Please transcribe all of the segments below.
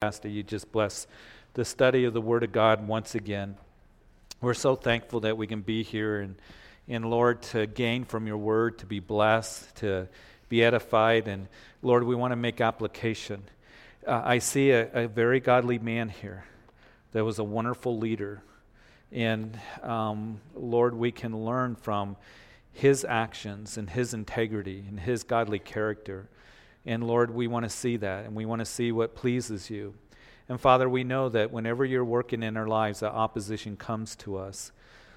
that you just bless the study of the Word of God once again. We're so thankful that we can be here and, and Lord, to gain from your Word, to be blessed, to be edified. And Lord, we want to make application. Uh, I see a, a, very godly man here that was a wonderful leader. And um, Lord, we can learn from his actions and his integrity and his godly character. And Lord, we want to see that and we want to see what pleases you. And Father, we know that whenever you're working in our lives, that opposition comes to us.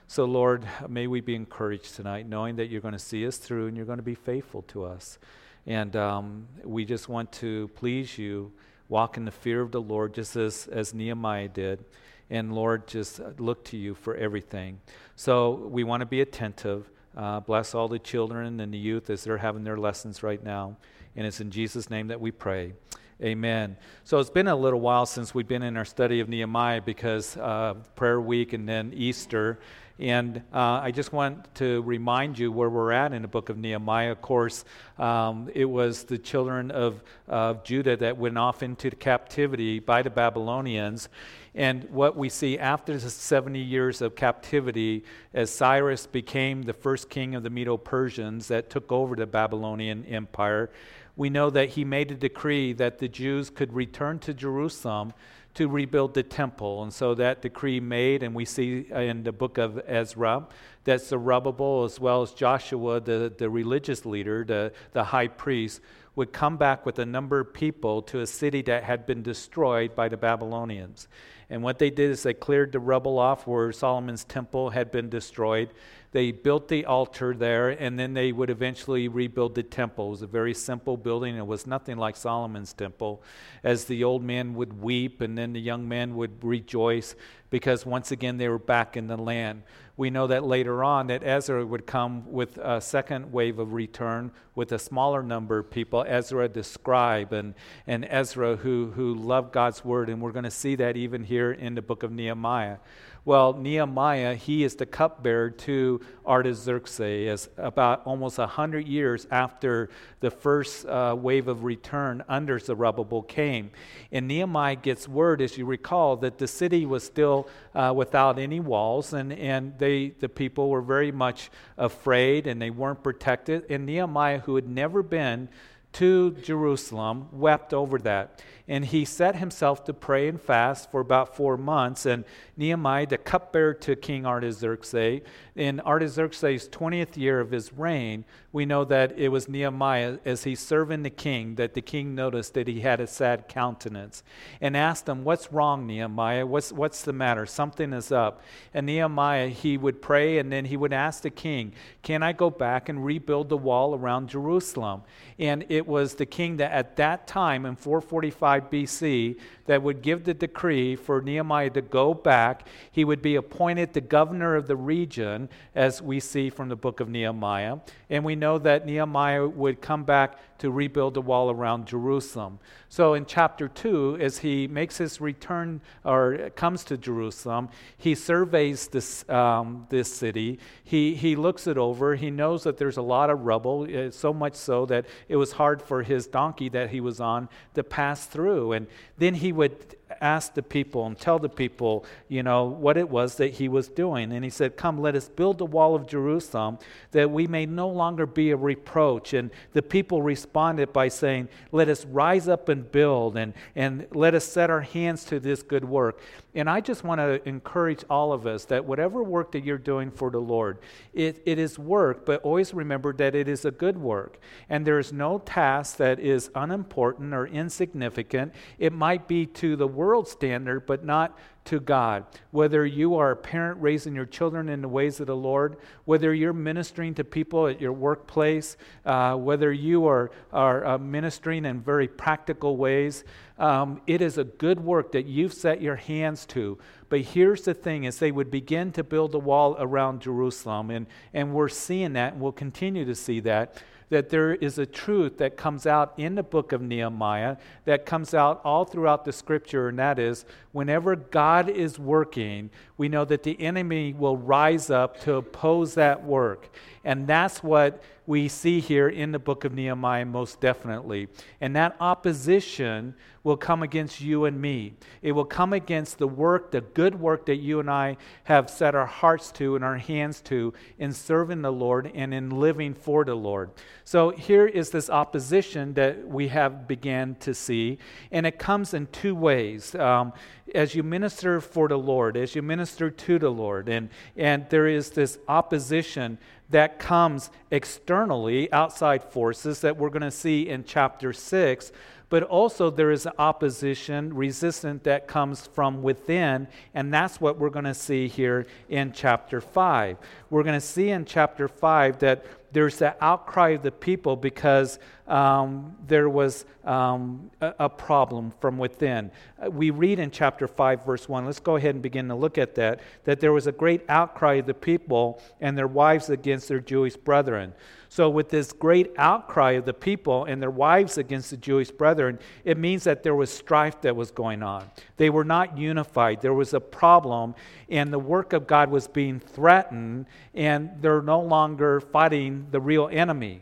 So, Lord, may we be encouraged tonight, knowing that you're going to see us through and you're going to be faithful to us. And um, we just want to please you, walk in the fear of the Lord, just as, as Nehemiah did. And Lord, just look to you for everything. So, we want to be attentive. Uh, bless all the children and the youth as they're having their lessons right now. And it's in Jesus' name that we pray. Amen. So it's been a little while since we've been in our study of Nehemiah because uh, prayer week and then Easter. And uh, I just want to remind you where we're at in the book of Nehemiah. Of course, um, it was the children of, of Judah that went off into captivity by the Babylonians. And what we see after the 70 years of captivity, as Cyrus became the first king of the Medo Persians that took over the Babylonian Empire, we know that he made a decree that the Jews could return to Jerusalem to rebuild the temple. And so that decree made, and we see in the book of Ezra that Zerubbabel, as well as Joshua, the, the religious leader, the, the high priest, would come back with a number of people to a city that had been destroyed by the Babylonians. And what they did is they cleared the rubble off where Solomon's temple had been destroyed. They built the altar there, and then they would eventually rebuild the temple. It was a very simple building. It was nothing like Solomon's temple. As the old man would weep, and then the young man would rejoice because once again they were back in the land. We know that later on that Ezra would come with a second wave of return with a smaller number of people, Ezra the scribe and, and Ezra who, who loved God's word. And we're going to see that even here in the book of Nehemiah. Well, Nehemiah, he is the cupbearer to Artaxerxes about almost 100 years after the first uh, wave of return under Zerubbabel came. And Nehemiah gets word, as you recall, that the city was still uh, without any walls, and, and they, the people were very much afraid and they weren't protected. And Nehemiah, who had never been to Jerusalem, wept over that. And he set himself to pray and fast for about four months. And Nehemiah, the cupbearer to King Artaxerxes, in Artaxerxes' 20th year of his reign, we know that it was Nehemiah, as he's serving the king, that the king noticed that he had a sad countenance and asked him, What's wrong, Nehemiah? What's, what's the matter? Something is up. And Nehemiah, he would pray and then he would ask the king, Can I go back and rebuild the wall around Jerusalem? And it was the king that at that time, in 445 BC, that would give the decree for Nehemiah to go back. He would be appointed the governor of the region, as we see from the book of Nehemiah. And we know that Nehemiah would come back to rebuild the wall around Jerusalem. So in chapter 2, as he makes his return or comes to Jerusalem, he surveys this, um, this city. He, he looks it over. He knows that there's a lot of rubble, uh, so much so that it was hard for his donkey that he was on to pass through. And then he would ask the people and tell the people, you know, what it was that he was doing. And he said, Come, let us build the wall of Jerusalem that we may no longer be a reproach. And the people responded by saying, Let us rise up and build and, and let us set our hands to this good work. And I just want to encourage all of us that whatever work that you're doing for the Lord, it, it is work, but always remember that it is a good work. And there is no task that is unimportant or insignificant. It might be to the world standard, but not to God. Whether you are a parent raising your children in the ways of the Lord, whether you're ministering to people at your workplace, uh, whether you are, are uh, ministering in very practical ways, um, it is a good work that you've set your hands to. But here's the thing as they would begin to build a wall around Jerusalem, and, and we're seeing that, and we'll continue to see that that there is a truth that comes out in the book of Nehemiah, that comes out all throughout the scripture, and that is whenever God is working, we know that the enemy will rise up to oppose that work. And that's what we see here in the book of Nehemiah most definitely. And that opposition will come against you and me. It will come against the work, the good work that you and I have set our hearts to and our hands to in serving the Lord and in living for the Lord. So here is this opposition that we have began to see, and it comes in two ways. Um, as you minister for the Lord, as you minister to the Lord, and, and there is this opposition that comes externally, outside forces that we're going to see in chapter 6 but also there is opposition, resistance that comes from within, and that's what we're going to see here in chapter 5. We're going to see in chapter 5 that there's the outcry of the people because um, there was um, a, a, problem from within. Uh, we read in chapter 5, verse 1, let's go ahead and begin to look at that, that there was a great outcry of the people and their wives against their Jewish brethren. So, with this great outcry of the people and their wives against the Jewish brethren, it means that there was strife that was going on. They were not unified. There was a problem, and the work of God was being threatened, and they're no longer fighting the real enemy.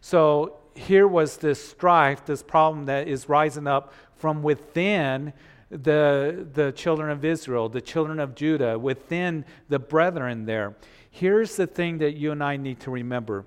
So, here was this strife, this problem that is rising up from within the, the children of Israel, the children of Judah, within the brethren there. Here's the thing that you and I need to remember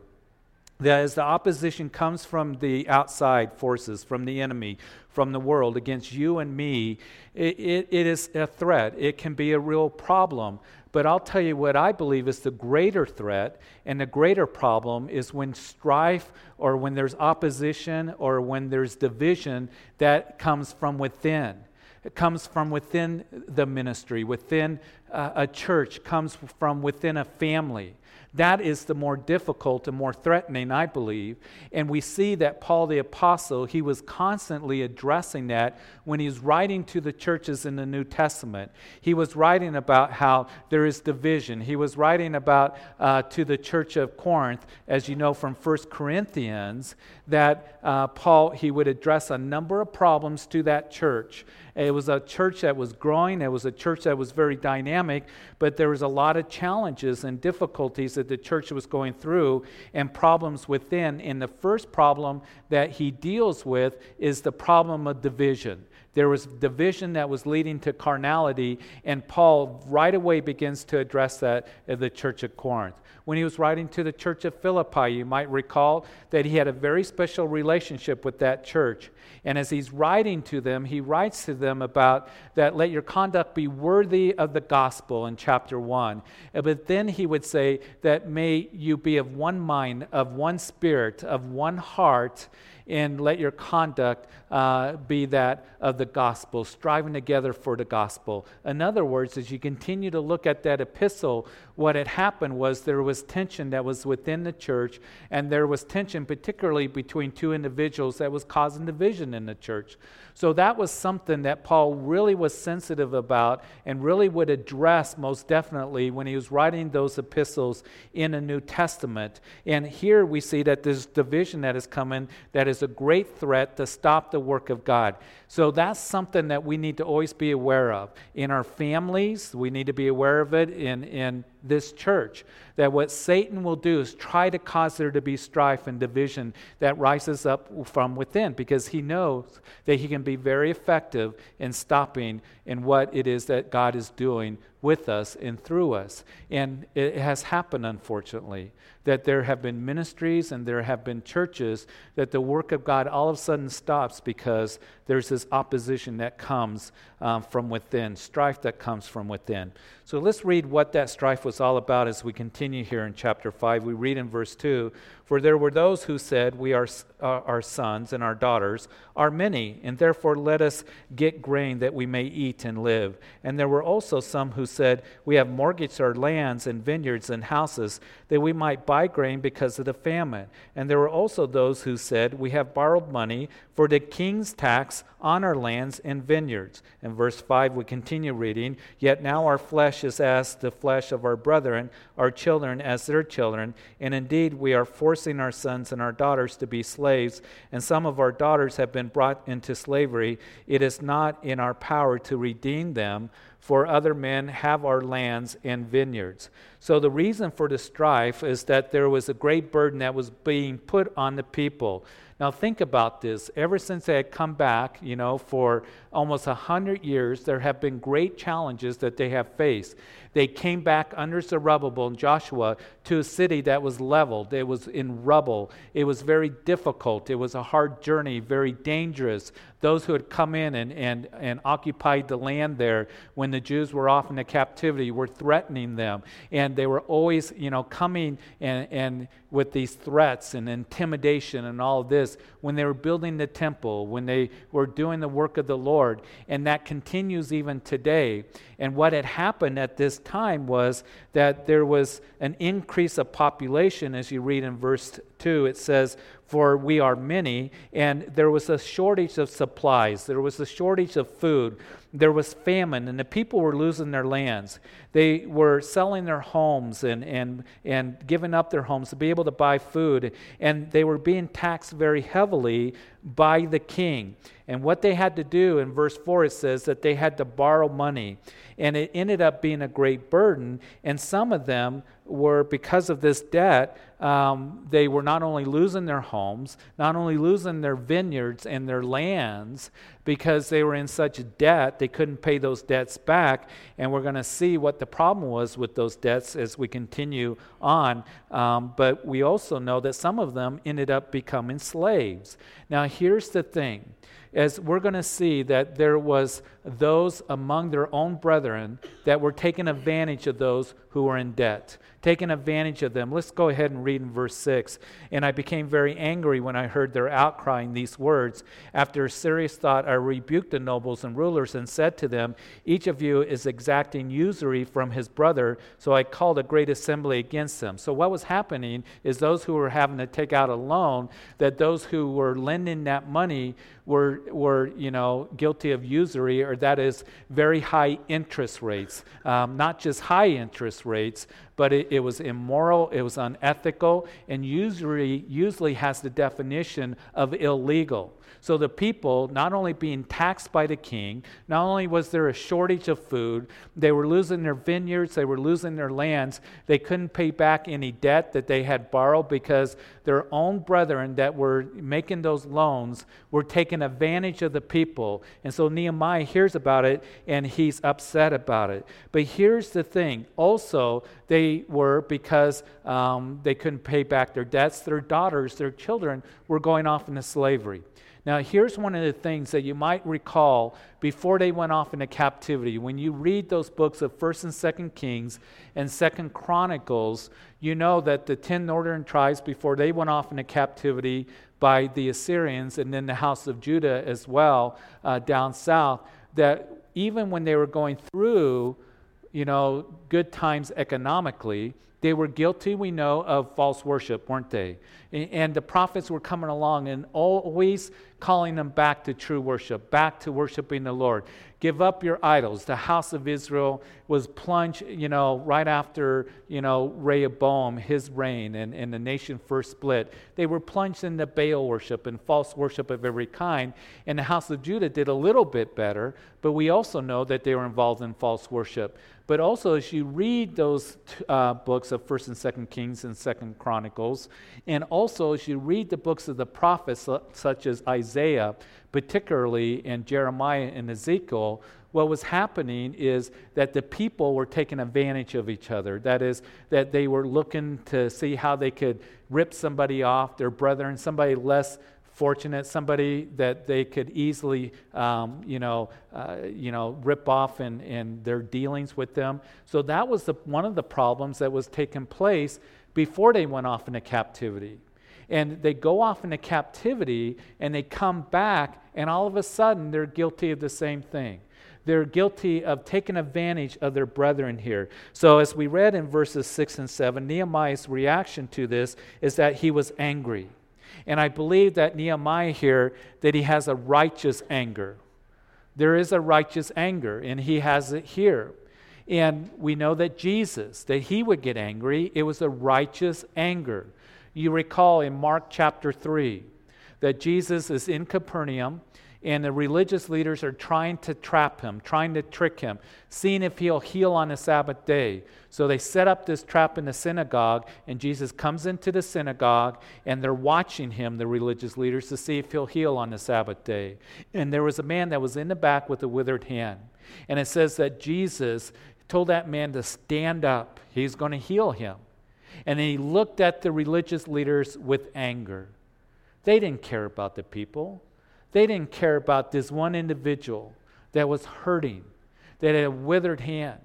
as the opposition comes from the outside forces, from the enemy, from the world against you and me, it, it, it is a threat. It can be a real problem. But I'll tell you what I believe is the greater threat and the greater problem is when strife or when there's opposition or when there's division that comes from within. It comes from within the ministry, within uh, a church, comes from within a family. That is the more difficult and more threatening, I believe. And we see that Paul the Apostle, he was constantly addressing that when he's writing to the churches in the New Testament. He was writing about how there is division. He was writing about uh, to the church of Corinth, as you know from 1 Corinthians, that uh, Paul, he would address a number of problems to that church. It was a church that was growing, it was a church that was very dynamic, but there was a lot of challenges and difficulties that the church was going through and problems within. And the first problem that he deals with is the problem of division. There was division that was leading to carnality, and Paul right away begins to address that at the church of Corinth. When he was writing to the church of Philippi, you might recall that he had a very special relationship with that church. And as he's writing to them, he writes to them about that let your conduct be worthy of the gospel in chapter 1. But then he would say that may you be of one mind, of one spirit, of one heart and let your conduct uh, be that of the gospel, striving together for the gospel. In other words, as you continue to look at that epistle, what had happened was there was tension that was within the church, and there was tension, particularly between two individuals, that was causing division in the church. So that was something that Paul really was sensitive about and really would address most definitely when he was writing those epistles in the New Testament. And here we see that this division that is coming that is a great threat to stop the work of God. So that's something that we need to always be aware of. In our families, we need to be aware of it in, in this church. That what Satan will do is try to cause there to be strife and division that rises up from within because he knows that he can be very effective in stopping in what it is that God is doing with us and through us. And it has happened, unfortunately, that there have been ministries and there have been churches that the work of God all of a sudden stops because there's this opposition that comes um, from within, strife that comes from within. So let's read what that strife was all about as we continue here in chapter 5. We read in verse 2 For there were those who said, We are uh, our sons and our daughters are many, and therefore let us get grain that we may eat and live. And there were also some who said, We have mortgaged our lands and vineyards and houses that we might buy grain because of the famine. And there were also those who said, We have borrowed money for the king's tax on our lands and vineyards. In verse 5, we continue reading, Yet now our flesh is as the flesh of our brethren, our children as their children. And indeed, we are forcing our sons and our daughters to be slaves, and some of our daughters have been brought into slavery. It is not in our power to redeem them for other men have our lands and vineyards. So, the reason for the strife is that there was a great burden that was being put on the people. Now, think about this. Ever since they had come back, you know, for almost a 100 years, there have been great challenges that they have faced. They came back under Zerubbabel and Joshua to a city that was leveled. It was in rubble. It was very difficult. It was a hard journey, very dangerous. Those who had come in and, and, and occupied the land there when the Jews were off into captivity were threatening them. And they were always, you know, coming and, and with these threats and intimidation and all this when they were building the temple, when they were doing the work of the Lord. And that continues even today. And what had happened at this time was that there was an increase of population, as you read in verse 2. It says, For we are many, and there was a shortage of supplies, there was a shortage of food, there was famine, and the people were losing their lands. They were selling their homes and, and, and giving up their homes to be able to buy food, and they were being taxed very heavily by the king. And what they had to do in verse 4, it says that they had to borrow money. And it ended up being a great burden. And some of them were, because of this debt, um, they were not only losing their homes, not only losing their vineyards and their lands, because they were in such debt, they couldn't pay those debts back. And we're going to see what the problem was with those debts as we continue on. Um, but we also know that some of them ended up becoming slaves. Now, here's the thing as we're going to see that there was those among their own brethren that were taking advantage of those who were in debt taking advantage of them. Let's go ahead and read in verse 6. And I became very angry when I heard their outcrying these words. After serious thought, I rebuked the nobles and rulers and said to them, Each of you is exacting usury from his brother. So I called a great assembly against them. So what was happening is those who were having to take out a loan, that those who were lending that money were, were you know, guilty of usury, or that is very high interest rates. Um, not just high interest rates, but it, it, was immoral, it was unethical, and usually, usually has the definition of illegal. So the people, not only being taxed by the king, not only was there a shortage of food, they were losing their vineyards, they were losing their lands. They couldn't pay back any debt that they had borrowed because their own brethren that were making those loans were taking advantage of the people. And so Nehemiah hears about it and he's upset about it. But here's the thing also, they were because um, they couldn't pay back their debts, their daughters, their children were going off into slavery. Now, here's one of the things that you might recall before they went off into captivity. When you read those books of 1st and 2nd Kings and 2nd Chronicles, you know that the 10 northern tribes, before they went off into captivity by the Assyrians and then the house of Judah as well uh, down south, that even when they were going through, you know, good times economically, they were guilty, we know, of false worship, weren't they? And the prophets were coming along and always calling them back to true worship, back to worshiping the Lord. Give up your idols. The house of Israel was plunged, you know, right after, you know, Rehoboam, his reign, and, and the nation first split. They were plunged into Baal worship and false worship of every kind. And the house of Judah did a little bit better, but we also know that they were involved in false worship. But also, as you read those uh, books of First and Second Kings and Second Chronicles, and also as you read the books of the prophets, such as Isaiah, particularly in Jeremiah and Ezekiel, what was happening is that the people were taking advantage of each other. That is, that they were looking to see how they could rip somebody off, their brethren, somebody less fortunate, somebody that they could easily, um, you know, uh, you know, rip off in, in their dealings with them. So that was the, one of the problems that was taking place before they went off into captivity. And they go off into captivity and they come back, and all of a sudden they're guilty of the same thing they're guilty of taking advantage of their brethren here. So, as we read in verses 6 and 7, Nehemiah's reaction to this is that he was angry. And I believe that Nehemiah here, that he has a righteous anger. There is a righteous anger, and he has it here. And we know that Jesus, that he would get angry, it was a righteous anger. You recall in Mark chapter 3 that Jesus is in Capernaum And the religious leaders are trying to trap him, trying to trick him, seeing if he'll heal on the Sabbath day. So they set up this trap in the synagogue, and Jesus comes into the synagogue, and they're watching him, the religious leaders, to see if he'll heal on the Sabbath day. And there was a man that was in the back with a withered hand. And it says that Jesus told that man to stand up, he's going to heal him. And he looked at the religious leaders with anger. They didn't care about the people. They didn't care about this one individual that was hurting, that had a withered hand.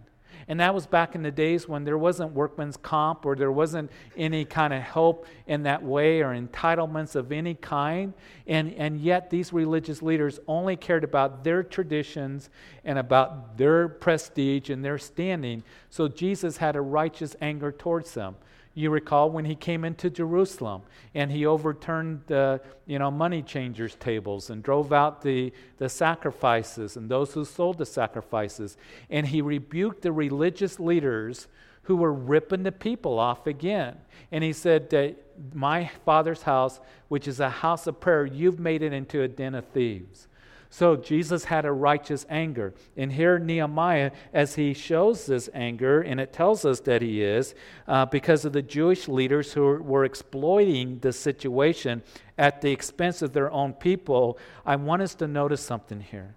And that was back in the days when there wasn't workman's comp or there wasn't any kind of help in that way or entitlements of any kind. And, and yet, these religious leaders only cared about their traditions and about their prestige and their standing. So, Jesus had a righteous anger towards them. You recall when he came into Jerusalem and he overturned the you know, money changers' tables and drove out the, the sacrifices and those who sold the sacrifices. And he rebuked the religious leaders who were ripping the people off again. And he said that my father's house, which is a house of prayer, you've made it into a den of thieves. So Jesus had a righteous anger. And here, Nehemiah, as he shows this anger, and it tells us that he is, uh, because of the Jewish leaders who were exploiting the situation at the expense of their own people, I want us to notice something here.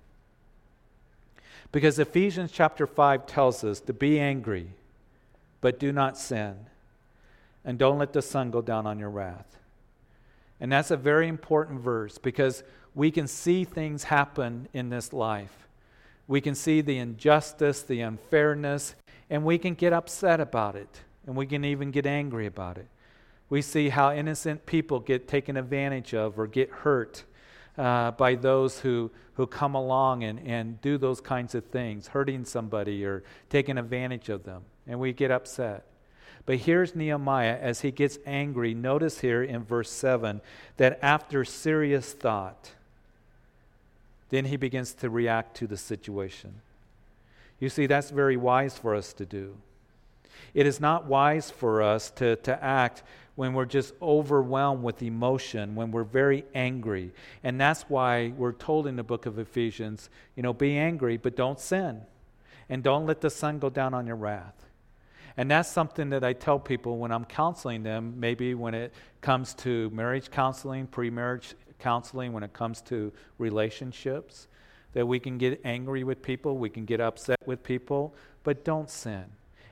Because Ephesians chapter 5 tells us to be angry, but do not sin, and don't let the sun go down on your wrath. And that's a very important verse because we can see things happen in this life. We can see the injustice, the unfairness, and we can get upset about it. And we can even get angry about it. We see how innocent people get taken advantage of or get hurt uh, by those who, who come along and, and do those kinds of things, hurting somebody or taking advantage of them. And we get upset. But here's Nehemiah as he gets angry. Notice here in verse 7 that after serious thought, then he begins to react to the situation. You see, that's very wise for us to do. It is not wise for us to, to act when we're just overwhelmed with emotion, when we're very angry. And that's why we're told in the book of Ephesians, you know, be angry, but don't sin. And don't let the sun go down on your wrath. And that's something that I tell people when I'm counseling them, maybe when it comes to marriage counseling, pre marriage counseling, when it comes to relationships, that we can get angry with people, we can get upset with people, but don't sin.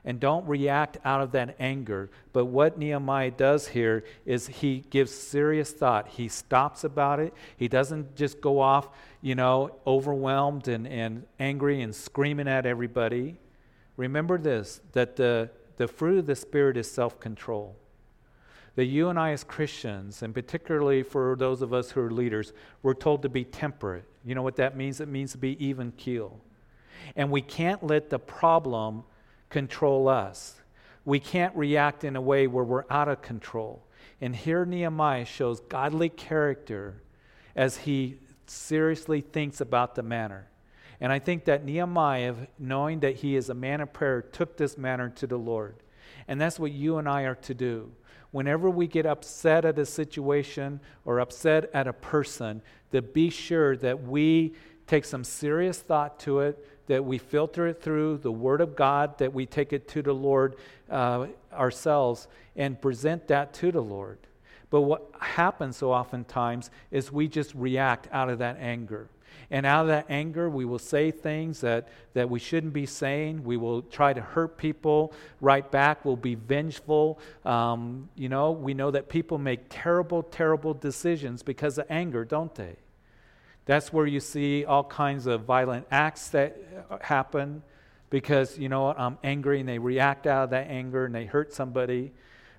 And don't react out of that anger. But what Nehemiah does here is he gives serious thought. He stops about it. He doesn't just go off, you know, overwhelmed and, and angry and screaming at everybody. Remember this that the, the fruit of the Spirit is self control that you and I, as Christians, and particularly for those of us who are leaders, we're told to be temperate. You know what that means? It means to be even keel. And we can't let the problem control us. We can't react in a way where we're out of control. And here Nehemiah shows godly character as he seriously thinks about the matter. And I think that Nehemiah, knowing that he is a man of prayer, took this matter to the Lord. And that's what you and I are to do whenever we get upset at a situation or upset at a person, to be sure that we take some serious thought to it, that we filter it through the Word of God, that we take it to the Lord uh, ourselves and present that to the Lord. But what happens so oftentimes is we just react out of that anger. And out of that anger, we will say things that, that we shouldn't be saying. We will try to hurt people right back. We'll be vengeful. Um, you know, we know that people make terrible, terrible decisions because of anger, don't they? That's where you see all kinds of violent acts that happen because, you know, I'm angry and they react out of that anger and they hurt somebody.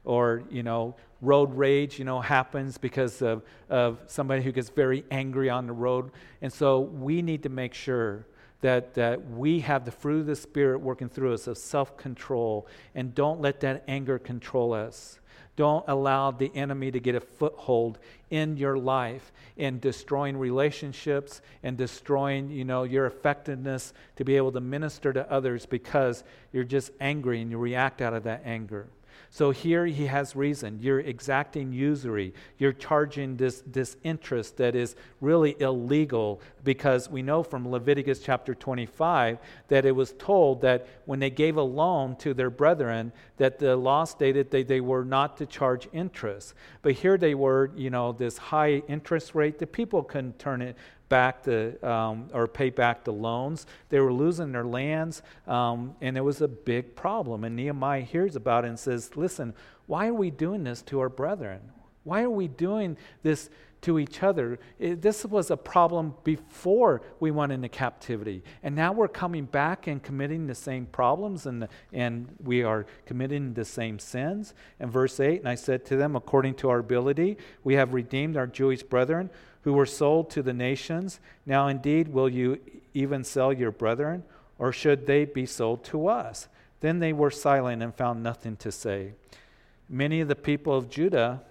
Or, you know, road rage, you know, happens because of, of somebody who gets very angry on the road. And so we need to make sure that, that we have the fruit of the Spirit working through us of self control and don't let that anger control us. Don't allow the enemy to get a foothold in your life in destroying relationships and destroying, you know, your effectiveness to be able to minister to others because you're just angry and you react out of that anger. So here he has reason. You're exacting usury. You're charging this, this interest that is really illegal because we know from Leviticus chapter 25 that it was told that when they gave a loan to their brethren, that the law stated that they were not to charge interest. But here they were, you know, this high interest rate. The people couldn't turn it back the um, or pay back the loans. They were losing their lands, um, and it was a big problem. And Nehemiah hears about it and says, "Listen, why are we doing this to our brethren? Why are we doing this?" To each other. It, this was a problem before we went into captivity. And now we're coming back and committing the same problems and, and we are committing the same sins. And verse 8, and I said to them, according to our ability, we have redeemed our Jewish brethren who were sold to the nations. Now, indeed, will you even sell your brethren, or should they be sold to us? Then they were silent and found nothing to say. Many of the people of Judah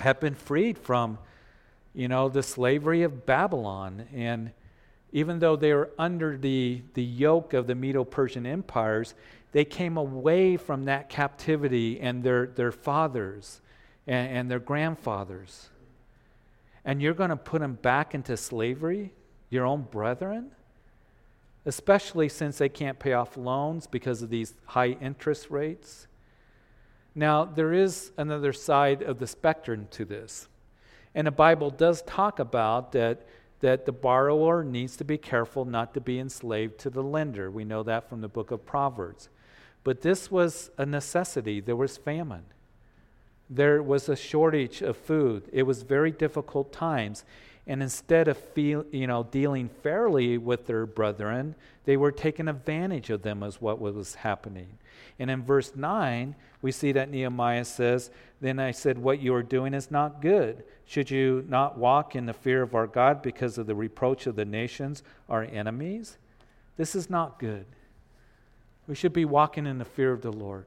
have been freed from, you know, the slavery of Babylon. And even though they were under the, the yoke of the Medo Persian empires, they came away from that captivity and their, their fathers and, and their grandfathers and you're going to put them back into slavery, your own brethren? Especially since they can't pay off loans because of these high interest rates. Now, there is another side of the spectrum to this. And the Bible does talk about that, that the borrower needs to be careful not to be enslaved to the lender. We know that from the book of Proverbs. But this was a necessity, there was famine. There was a shortage of food. It was very difficult times. And instead of feel, you know, dealing fairly with their brethren, they were taking advantage of them as what was happening. And in verse 9, we see that Nehemiah says, Then I said, What you are doing is not good. Should you not walk in the fear of our God because of the reproach of the nations, our enemies? This is not good. We should be walking in the fear of the Lord.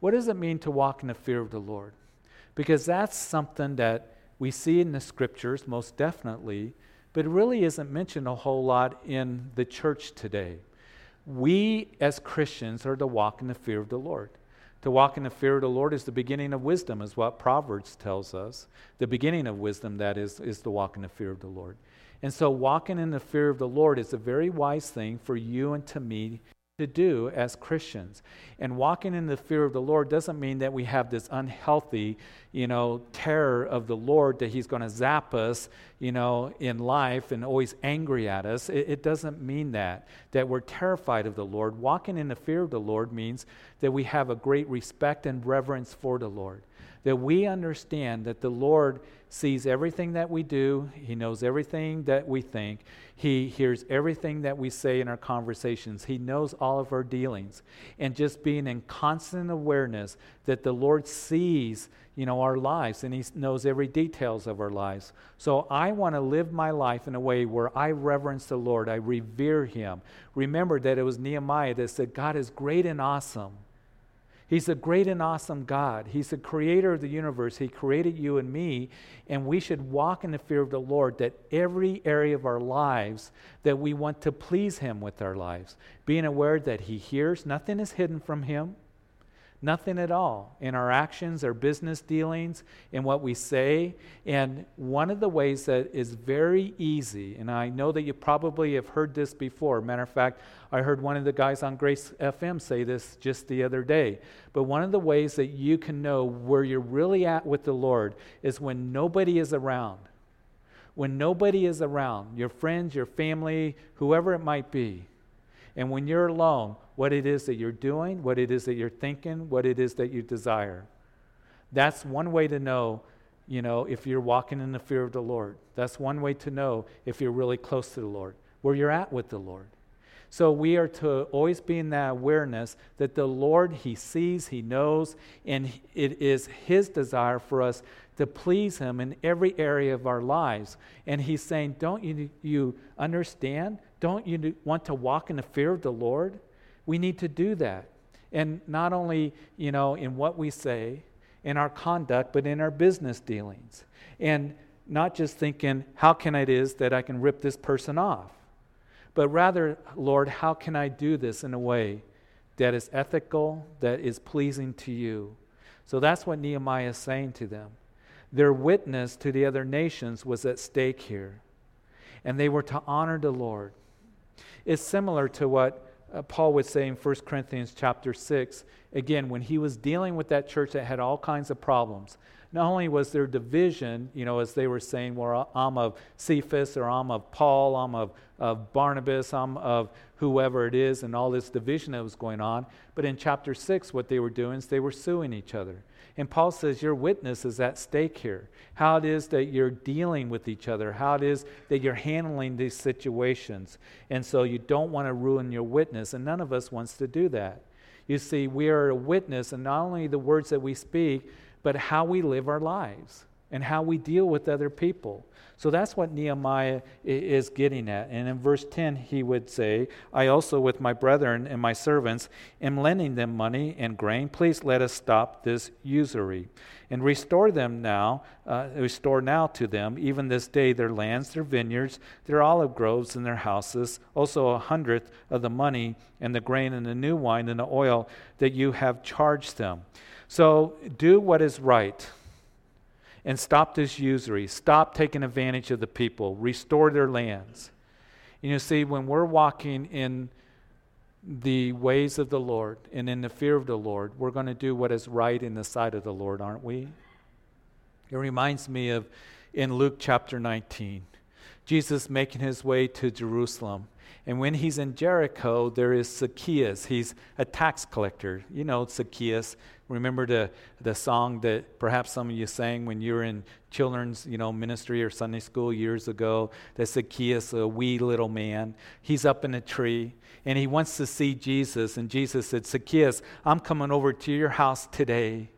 What does it mean to walk in the fear of the Lord? Because that's something that we see in the scriptures, most definitely, but it really isn't mentioned a whole lot in the church today. We, as Christians, are to walk in the fear of the Lord. To walk in the fear of the Lord is the beginning of wisdom, is what Proverbs tells us. The beginning of wisdom, that is, is to walk in the fear of the Lord. And so, walking in the fear of the Lord is a very wise thing for you and to me to do as Christians. And walking in the fear of the Lord doesn't mean that we have this unhealthy, you know, terror of the Lord that He's going to zap us, you know, in life and always angry at us. It, it, doesn't mean that, that we're terrified of the Lord. Walking in the fear of the Lord means that we have a great respect and reverence for the Lord that we understand that the Lord sees everything that we do, He knows everything that we think, He hears everything that we say in our conversations, He knows all of our dealings. And just being in constant awareness that the Lord sees, you know, our lives and He knows every details of our lives. So I want to live my life in a way where I reverence the Lord, I revere Him. Remember that it was Nehemiah that said, God is great and awesome. He's a great and awesome God. He's the creator of the universe. He created you and me, and we should walk in the fear of the Lord that every area of our lives that we want to please him with our lives, being aware that he hears, nothing is hidden from him. Nothing at all in our actions, our business dealings, in what we say. And one of the ways that is very easy, and I know that you probably have heard this before. Matter of fact, I heard one of the guys on Grace FM say this just the other day. But one of the ways that you can know where you're really at with the Lord is when nobody is around. When nobody is around, your friends, your family, whoever it might be. And when you're alone, what it is that you're doing, what it is that you're thinking, what it is that you desire. That's one way to know, you know, if you're walking in the fear of the Lord. That's one way to know if you're really close to the Lord, where you're at with the Lord. So we are to always be in that awareness that the Lord, He sees, He knows, and it is His desire for us to please Him in every area of our lives. And He's saying, Don't you, you understand? Don't you want to walk in the fear of the Lord? we need to do that. And not only, you know, in what we say, in our conduct, but in our business dealings. And not just thinking, how can it is that I can rip this person off? But rather, Lord, how can I do this in a way that is ethical, that is pleasing to you. So that's what Nehemiah is saying to them. Their witness to the other nations was at stake here, and they were to honor the Lord. It's similar to what uh, Paul would say in 1 Corinthians chapter 6, again, when he was dealing with that church that had all kinds of problems. Not only was there division, you know, as they were saying, well, I'm of Cephas or I'm of Paul, I'm of, of Barnabas, I'm of whoever it is, and all this division that was going on. But in chapter 6, what they were doing is they were suing each other. And Paul says, Your witness is at stake here. How it is that you're dealing with each other, how it is that you're handling these situations. And so you don't want to ruin your witness, and none of us wants to do that. You see, we are a witness, and not only the words that we speak, but how we live our lives and how we deal with other people. So that's what Nehemiah is getting at. And in verse 10, he would say, I also, with my brethren and my servants, am lending them money and grain. Please let us stop this usury and restore them now, uh, restore now to them, even this day, their lands, their vineyards, their olive groves, and their houses, also a hundredth of the money and the grain and the new wine and the oil that you have charged them. So do what is right and stop this usury. Stop taking advantage of the people. Restore their lands. And you see, when we're walking in the ways of the Lord and in the fear of the Lord, we're going to do what is right in the sight of the Lord, aren't we? It reminds me of in Luke chapter 19, Jesus making his way to Jerusalem. And when he's in Jericho, there is Zacchaeus. He's a tax collector. You know Zacchaeus. Remember the, the song that perhaps some of you sang when you were in children's you know, ministry or Sunday school years ago? That Zacchaeus, a wee little man, he's up in a tree and he wants to see Jesus. And Jesus said, Zacchaeus, I'm coming over to your house today.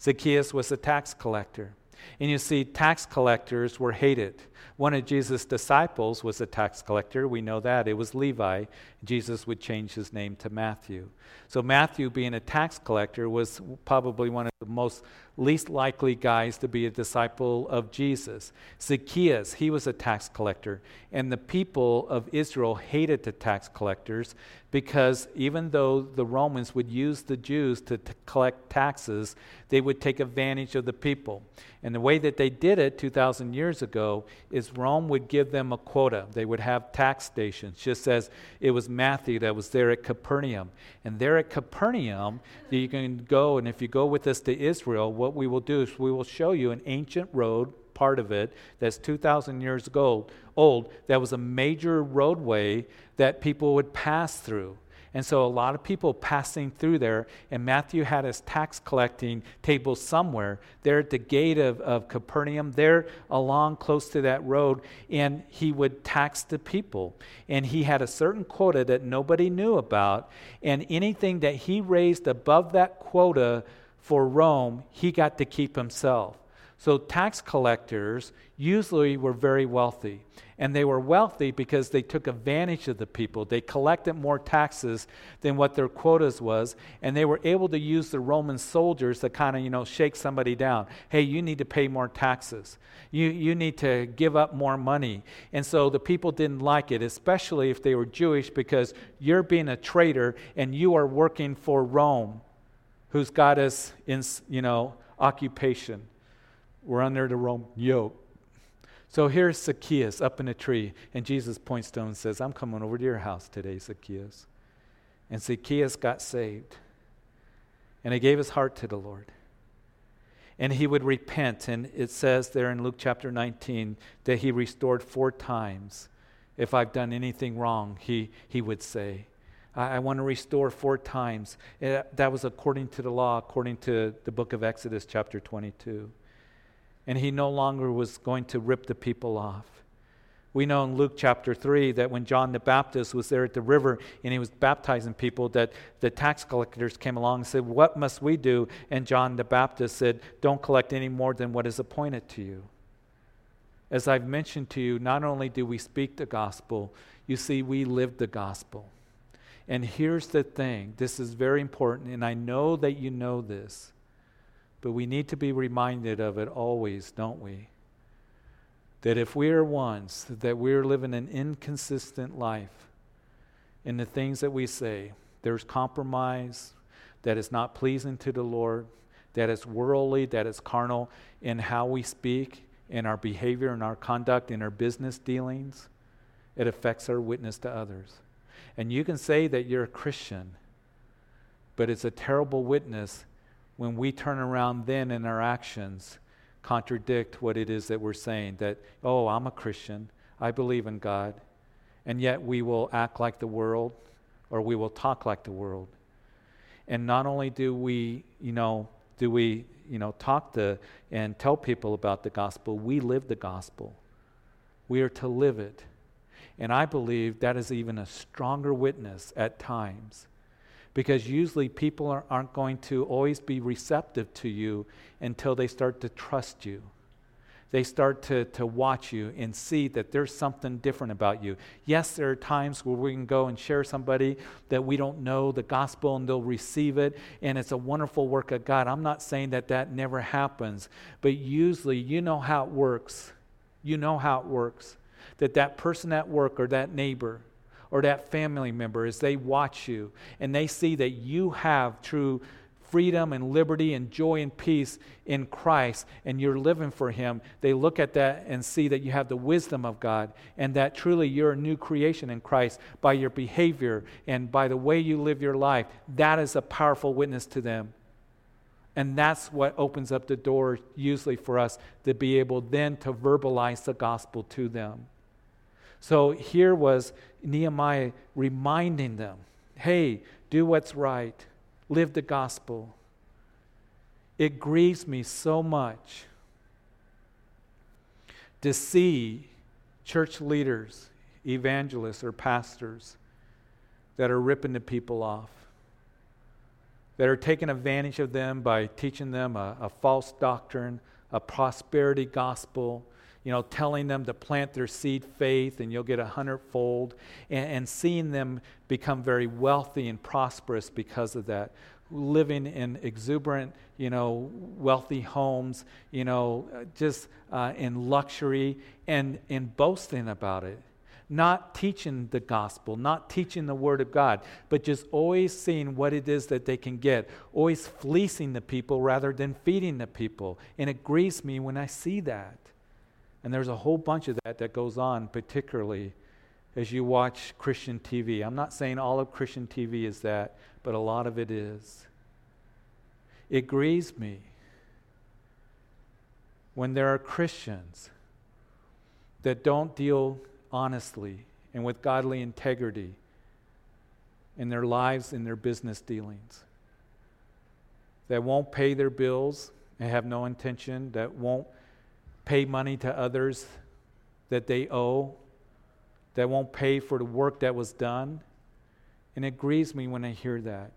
Zacchaeus was a tax collector. And you see, tax collectors were hated. One of Jesus' disciples was a tax collector. We know that. It was Levi. Jesus would change his name to Matthew. So, Matthew, being a tax collector, was probably one of the most least likely guys to be a disciple of Jesus. Zacchaeus, he was a tax collector. And the people of Israel hated the tax collectors because even though the Romans would use the Jews to t- collect taxes, they would take advantage of the people. And the way that they did it 2,000 years ago is Rome would give them a quota. They would have tax stations, just as it was Matthew that was there at Capernaum. And there at Capernaum, you can go, and if you go with us to Israel, what we will do is we will show you an ancient road part of it that's 2,000 years ago, old, that was a major roadway that people would pass through. And so a lot of people passing through there, and Matthew had his tax collecting table somewhere there at the gate of, of Capernaum, there along close to that road, and he would tax the people. And he had a certain quota that nobody knew about, and anything that he raised above that quota for Rome, he got to keep himself. So tax collectors usually were very wealthy. And they were wealthy because they took advantage of the people. They collected more taxes than what their quotas was, and they were able to use the Roman soldiers to kind of, you know, shake somebody down. Hey, you need to pay more taxes. You, you need to give up more money. And so the people didn't like it, especially if they were Jewish, because you're being a traitor and you are working for Rome, who's got us in, you know, occupation. We're under the Roman yoke. So here's Zacchaeus up in a tree, and Jesus points to him and says, I'm coming over to your house today, Zacchaeus. And Zacchaeus got saved. And he gave his heart to the Lord. And he would repent. And it says there in Luke chapter 19 that he restored four times. If I've done anything wrong, he, he would say. I, want to restore four times. It, that was according to the law, according to the book of Exodus, chapter 22 and he no longer was going to rip the people off. We know in Luke chapter 3 that when John the Baptist was there at the river and he was baptizing people, that the tax collectors came along and said, What must we do? And John the Baptist said, Don't collect any more than what is appointed to you. As I've mentioned to you, not only do we speak the gospel, you see, we live the gospel. And here's the thing this is very important, and I know that you know this. But we need to be reminded of it always, don't we? That if we are ones that we're living an inconsistent life in the things that we say, there's compromise that is not pleasing to the Lord, that is worldly, that is carnal in how we speak, in our behavior, in our conduct, in our business dealings, it affects our witness to others. And you can say that you're a Christian, but it's a terrible witness when we turn around then in our actions contradict what it is that we're saying that, oh, I'm a Christian, I believe in God, and yet we will act like the world or we will talk like the world. And not only do we, you know, do we, you know, talk to and tell people about the gospel, we live the gospel. We are to live it. And I believe that is even a stronger witness at times because usually people are, not going to always be receptive to you until they start to trust you. They start to, to watch you and see that there's something different about you. Yes, there are times where we can go and share somebody that we don't know the gospel and they'll receive it, and it's a wonderful work of God. I'm not saying that that never happens, but usually you know how it works. You know how it works. That that person at work or that neighbor, or that family member as they watch you and they see that you have true freedom and liberty and joy and peace in Christ and you're living for Him, they look at that and see that you have the wisdom of God and that truly you're a new creation in Christ by your behavior and by the way you live your life. That is a powerful witness to them. And that's what opens up the door, usually, for us to be able then to verbalize the gospel to them. So here was Nehemiah reminding them hey, do what's right, live the gospel. It grieves me so much to see church leaders, evangelists, or pastors that are ripping the people off, that are taking advantage of them by teaching them a, a false doctrine, a prosperity gospel you know, telling them to plant their seed faith and you'll get a hundredfold, and, and seeing them become very wealthy and prosperous because of that. Living in exuberant, you know, wealthy homes, you know, just uh, in luxury and in boasting about it not teaching the gospel, not teaching the word of God, but just always seeing what it is that they can get, always fleecing the people rather than feeding the people. And it grieves me when I see that. And there's a whole bunch of that that goes on, particularly as you watch Christian TV. I'm not saying all of Christian TV is that, but a lot of it is. It grieves me when there are Christians that don't deal honestly and with godly integrity in their lives and their business dealings, that won't pay their bills and have no intention, that won't pay money to others that they owe, that won't pay for the work that was done. And it grieves me when I hear that.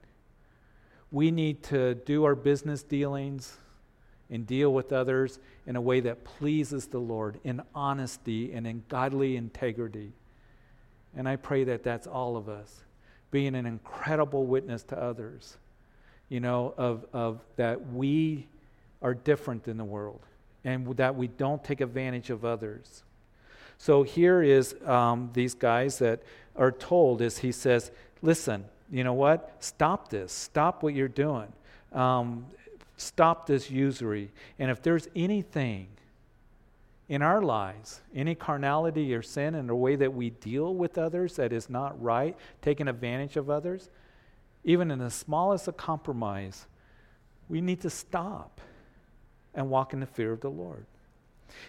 We need to do our business dealings and deal with others in a way that pleases the Lord, in honesty and in godly integrity. And I pray that that's all of us, being an incredible witness to others, you know, of, of that we are different than the world and that we don't take advantage of others. So here is um, these guys that are told as he says, listen, you know what? Stop this. Stop what you're doing. Um, stop this usury. And if there's anything in our lives, any carnality or sin in the way that we deal with others that is not right, taking advantage of others, even in the smallest of compromise, we need to stop and walk in the fear of the Lord.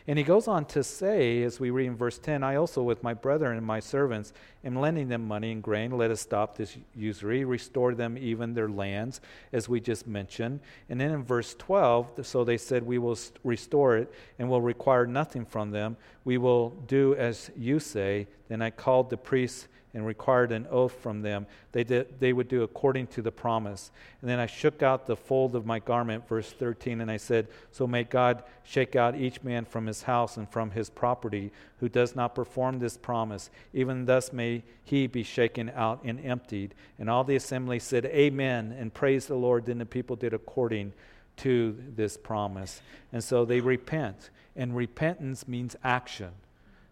And he goes on to say, as we read in verse 10, I also, with my brethren and my servants, am lending them money and grain. Let us stop this usury, restore them even their lands, as we just mentioned. And then in verse 12, so they said, We will restore it and will require nothing from them. We will do as you say. Then I called the priests and required an oath from them. They, did, they would do according to the promise. And then I shook out the fold of my garment, verse 13, and I said, So may God shake out each man from his house and from his property who does not perform this promise. Even thus may he be shaken out and emptied. And all the assembly said, Amen, and praise the Lord. Then the people did according to this promise. And so they repent. And repentance means action.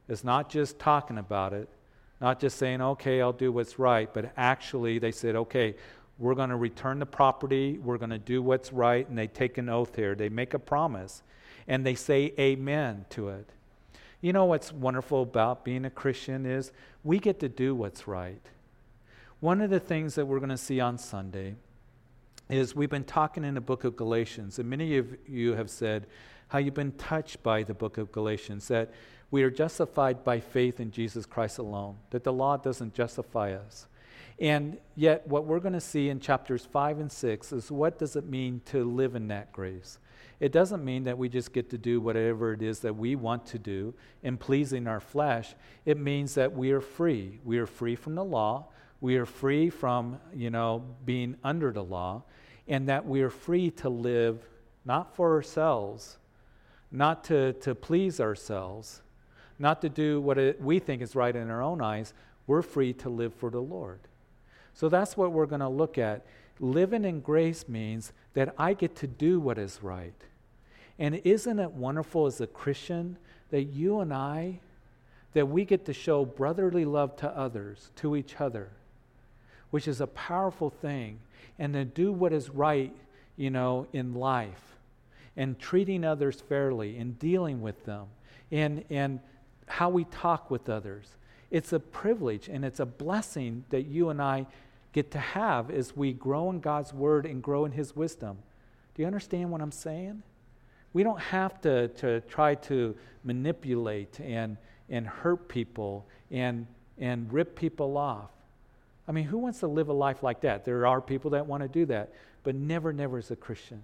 It's not just talking about it, Not just saying, okay, I'll do what's right, but actually they said, okay, we're going to return the property, we're going to do what's right, and they take an oath here. They make a promise, and they say amen to it. You know what's wonderful about being a Christian is we get to do what's right. One of the things that we're going to see on Sunday is we've been talking in the book of Galatians, and many of you have said how you've been touched by the book of Galatians, that we are justified by faith in Jesus Christ alone, that the law doesn't justify us. And yet, what we're going to see in chapters 5 and 6 is what does it mean to live in that grace? It doesn't mean that we just get to do whatever it is that we want to do in pleasing our flesh. It means that we are free. We are free from the law. We are free from, you know, being under the law, and that we are free to live not for ourselves, not to, to please ourselves, not to do what it, we think is right in our own eyes. We're free to live for the Lord. So that's what we're going to look at. Living in grace means that I get to do what is right. And isn't it wonderful as a Christian that you and I, that we get to show brotherly love to others, to each other? which is a powerful thing, and to do what is right, you know, in life, and treating others fairly, and dealing with them, and, and how we talk with others. It's a privilege and it's a blessing that you and I get to have as we grow in God's Word and grow in His wisdom. Do you understand what I'm saying? We don't have to, to try to manipulate and, and hurt people and, and rip people off. I mean, who wants to live a life like that? There are people that want to do that, but never, never as a Christian.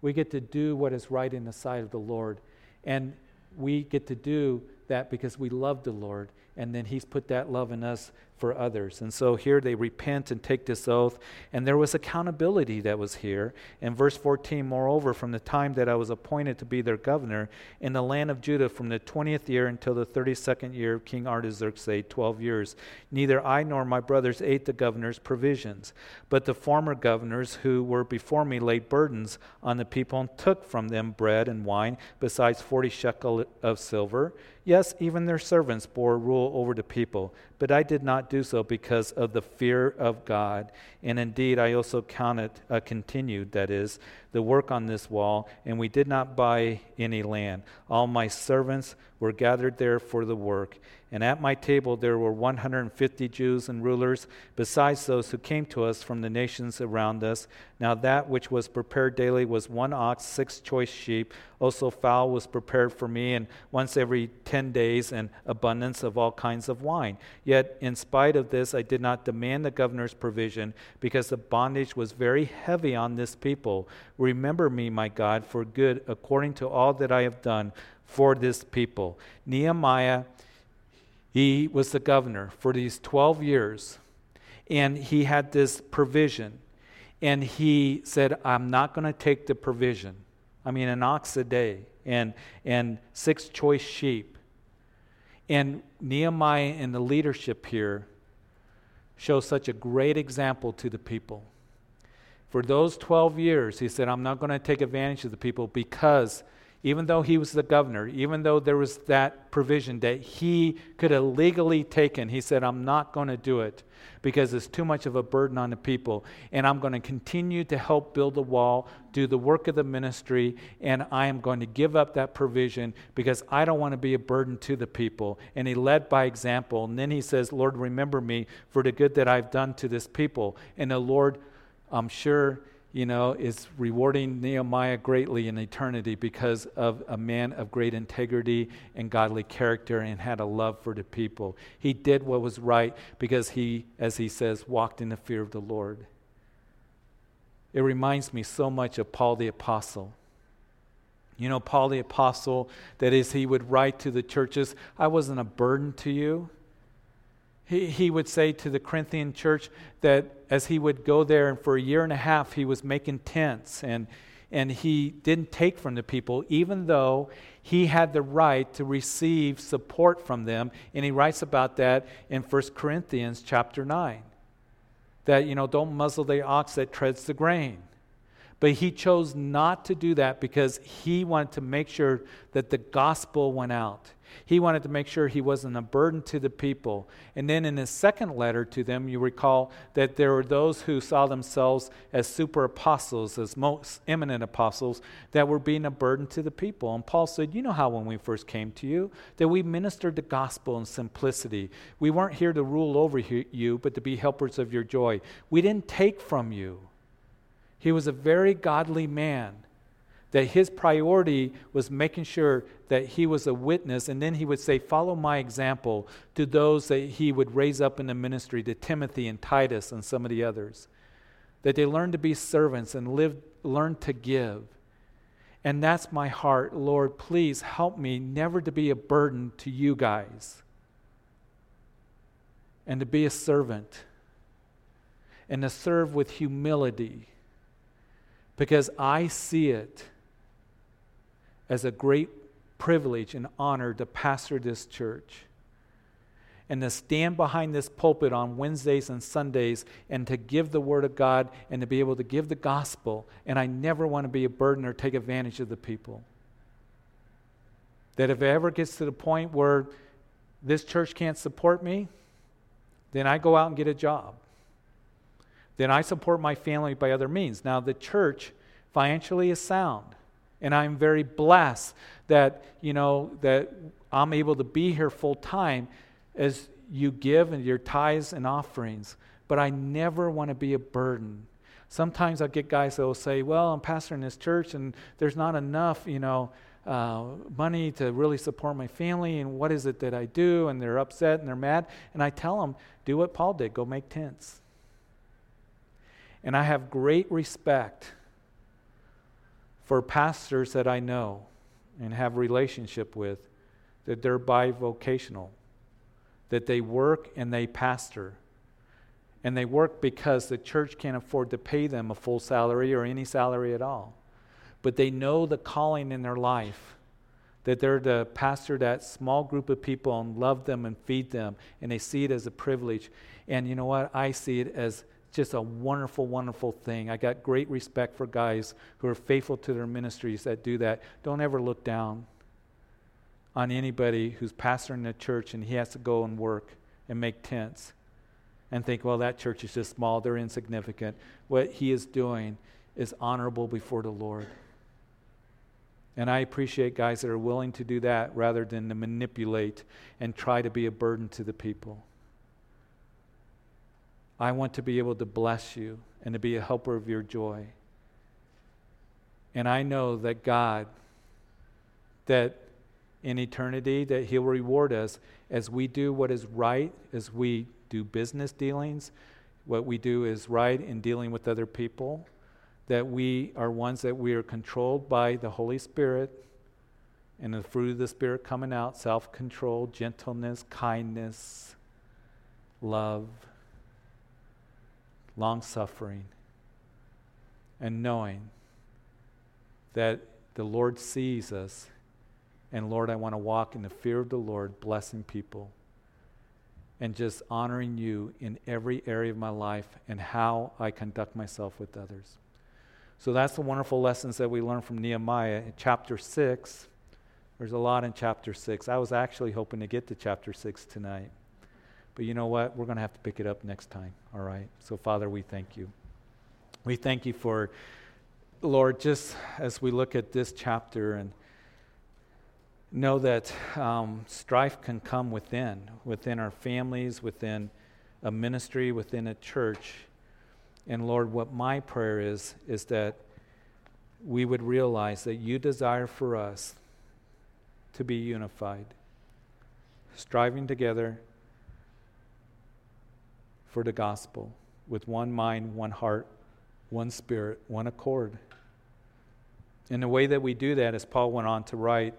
We get to do what is right in the sight of the Lord. And we get to do that because we love the Lord and then he's put that love in us for others. And so here they repent and take this oath, and there was accountability that was here. In verse 14, moreover, from the time that I was appointed to be their governor in the land of Judah from the 20th year until the 32nd year of King Artaxerxes, 12 years, neither I nor my brothers ate the governor's provisions. But the former governors who were before me laid burdens on the people and took from them bread and wine, besides 40 shekel of silver. Yes, even their servants bore rule over the people, but I did not do so because of the fear of God. And indeed, I also counted, uh, continued, that is, the work on this wall, and we did not buy any land. All my servants were gathered there for the work. And at my table there were 150 Jews and rulers, besides those who came to us from the nations around us. Now that which was prepared daily was one ox, six choice sheep. Also fowl was prepared for me, and once every ten days, an abundance of all kinds of wine. Yet in spite of this, I did not demand the governor's provision, because the bondage was very heavy on this people. Remember me, my God, for good, according to all that I have done for this people. Nehemiah he was the governor for these 12 years, and he had this provision. And he said, I'm not going to take the provision. I mean, an ox a day and, and six choice sheep. And Nehemiah and the leadership here show such a great example to the people. For those 12 years, he said, I'm not going to take advantage of the people because even though he was the governor, even though there was that provision that he could have legally taken, he said, I'm not going to do it because it's too much of a burden on the people. And I'm going to continue to help build the wall, do the work of the ministry, and I am going to give up that provision because I don't want to be a burden to the people. And he led by example. And then he says, Lord, remember me for the good that I've done to this people. And the Lord, I'm sure you know, is rewarding Nehemiah greatly in eternity because of a man of great integrity and godly character and had a love for the people. He did what was right because he, as he says, walked in the fear of the Lord. It reminds me so much of Paul the Apostle. You know, Paul the Apostle, that is, he would write to the churches, I wasn't a burden to you. He, he would say to the Corinthian church that as he would go there, and for a year and a half, he was making tents and, and he didn't take from the people, even though he had the right to receive support from them. And he writes about that in 1 Corinthians chapter 9 that, you know, don't muzzle the ox that treads the grain. But he chose not to do that because he wanted to make sure that the gospel went out. He wanted to make sure he wasn't a burden to the people. And then in his second letter to them, you recall that there were those who saw themselves as super apostles, as most eminent apostles, that were being a burden to the people. And Paul said, You know how when we first came to you, that we ministered the gospel in simplicity. We weren't here to rule over you, but to be helpers of your joy. We didn't take from you. He was a very godly man that his priority was making sure that he was a witness, and then he would say, Follow my example to those that he would raise up in the ministry, to Timothy and Titus and some of the others. That they learn to be servants and live, learn to give. And that's my heart. Lord, please help me never to be a burden to you guys and to be a servant and to serve with humility because I see it as a great privilege and honor to pastor this church and to stand behind this pulpit on Wednesdays and Sundays and to give the Word of God and to be able to give the gospel. And I never want to be a burden or take advantage of the people. That if it ever gets to the point where this church can't support me, then I go out and get a job. Then I support my family by other means. Now, the church financially is sound. And I'm very blessed that, you know, that I'm able to be here full time as you give and your tithes and offerings. But I never want to be a burden. Sometimes I'll get guys that will say, well, I'm pastoring this church and there's not enough, you know, uh, money to really support my family and what is it that I do? And they're upset and they're mad. And I tell them, do what Paul did, go make tents. And I have great respect for pastors that I know and have relationship with that they're bivocational, that they work and they pastor. And they work because the church can't afford to pay them a full salary or any salary at all. But they know the calling in their life that they're to pastor that small group of people and love them and feed them. And they see it as a privilege. And you know what? I see it as just a wonderful, wonderful thing. I got great respect for guys who are faithful to their ministries that do that. Don't ever look down on anybody who's pastoring a church and he has to go and work and make tents and think, well, that church is just small, they're insignificant. What he is doing is honorable before the Lord. And I appreciate guys that are willing to do that rather than to manipulate and try to be a burden to the people. I want to be able to bless you and to be a helper of your joy. And I know that God, that in eternity, that He'll reward us as we do what is right, as we do business dealings, what we do is right in dealing with other people, that we are ones that we are controlled by the Holy Spirit and the fruit of the Spirit coming out self control, gentleness, kindness, love long suffering, and knowing that the Lord sees us. And Lord, I want to walk in the fear of the Lord, blessing people and just honoring you in every area of my life and how I conduct myself with others. So that's the wonderful lessons that we learn from Nehemiah in chapter 6. There's a lot in chapter 6. I was actually hoping to get to chapter 6 tonight. But you know what? We're going to have to pick it up next time. All right? So, Father, we thank you. We thank you for, Lord, just as we look at this chapter and know that um, strife can come within, within our families, within a ministry, within a church. And Lord, what my prayer is, is that we would realize that you desire for us to be unified, striving together for the gospel with one mind, one heart, one spirit, one accord. And the way that we do that, as Paul went on to write,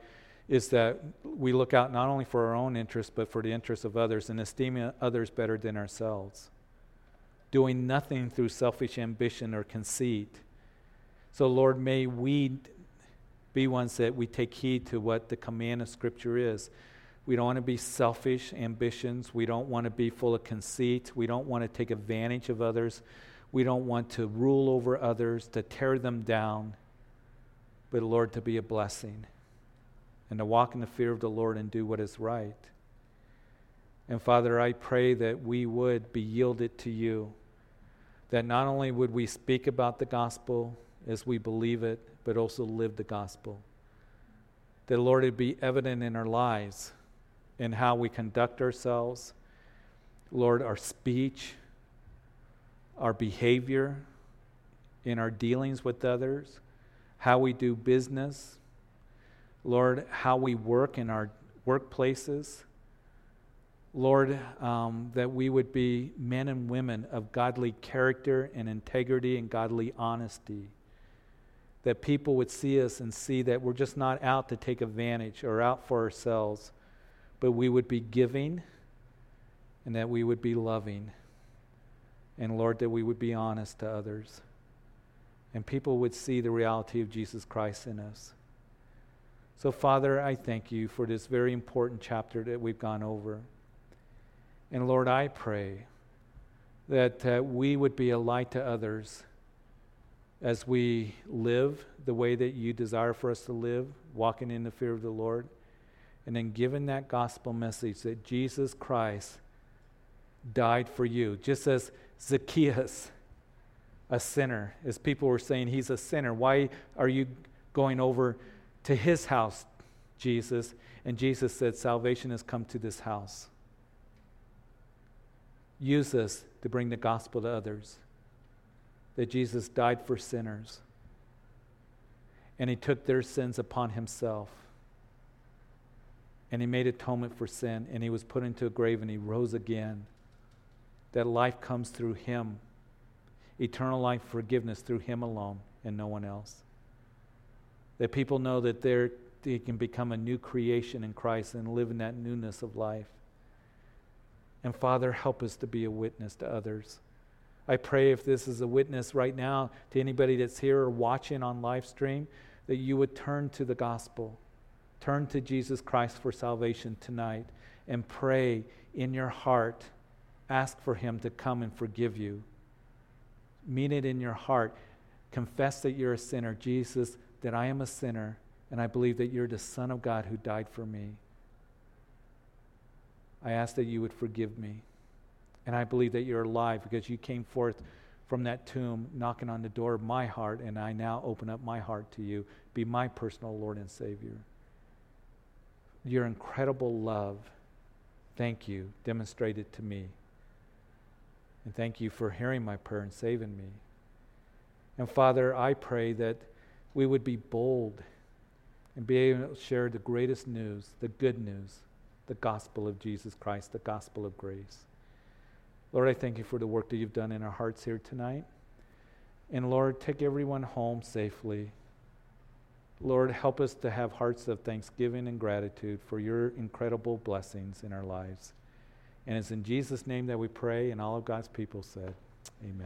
is that we look out not only for our own interests, but for the interests of others and esteeming others better than ourselves. Doing nothing through selfish ambition or conceit. So, Lord, may we be ones that we take heed to what the command of Scripture is we don't want to be selfish ambitions. We don't want to be full of conceit. We don't want to take advantage of others. We don't want to rule over others, to tear them down, but Lord, to be a blessing and to walk in the fear of the Lord and do what is right. And Father, I pray that we would be yielded to you, that not only would we speak about the gospel as we believe it, but also live the gospel. That, Lord, it be evident in our lives, in how we conduct ourselves, Lord, our speech, our behavior, in our dealings with others, how we do business, Lord, how we work in our workplaces. Lord, um, that we would be men and women of godly character and integrity and godly honesty. That people would see us and see that we're just not out to take advantage or out for ourselves, but we would be giving and that we would be loving. And Lord, that we would be honest to others. And people would see the reality of Jesus Christ in us. So, Father, I thank you for this very important chapter that we've gone over. And Lord, I pray that uh, we would be a light to others as we live the way that you desire for us to live, walking in the fear of the Lord, and then giving that gospel message that Jesus Christ died for you. Just as Zacchaeus, a sinner, as people were saying, he's a sinner. Why are you going over to his house, Jesus? And Jesus said, Salvation has come to this house. Use this to bring the gospel to others. That Jesus died for sinners. And he took their sins upon himself. And he made atonement for sin. And he was put into a grave and he rose again that life comes through Him. Eternal life, forgiveness through Him alone and no one else. That people know that they're, can become a new creation in Christ and live in that newness of life. And Father, help us to be a witness to others. I pray if this is a witness right now to anybody that's here or watching on live stream, that you would turn to the gospel, turn to Jesus Christ for salvation tonight, and pray in your heart Ask for Him to come and forgive you. Mean it in your heart. Confess that you're a sinner. Jesus, that I am a sinner, and I believe that you're the Son of God who died for me. I ask that you would forgive me. And I believe that you're alive because you came forth from that tomb, knocking on the door of my heart, and I now open up my heart to you. Be my personal Lord and Savior. Your incredible love, thank you, demonstrated to me. And thank you for hearing my prayer and saving me. And Father, I pray that we would be bold and be able to share the greatest news, the good news, the gospel of Jesus Christ, the gospel of grace. Lord, I thank you for the work that you've done in our hearts here tonight. And Lord, take everyone home safely. Lord, help us to have hearts of thanksgiving and gratitude for your incredible blessings in our lives. And it's in Jesus' name that we pray, and all of God's people said, Amen.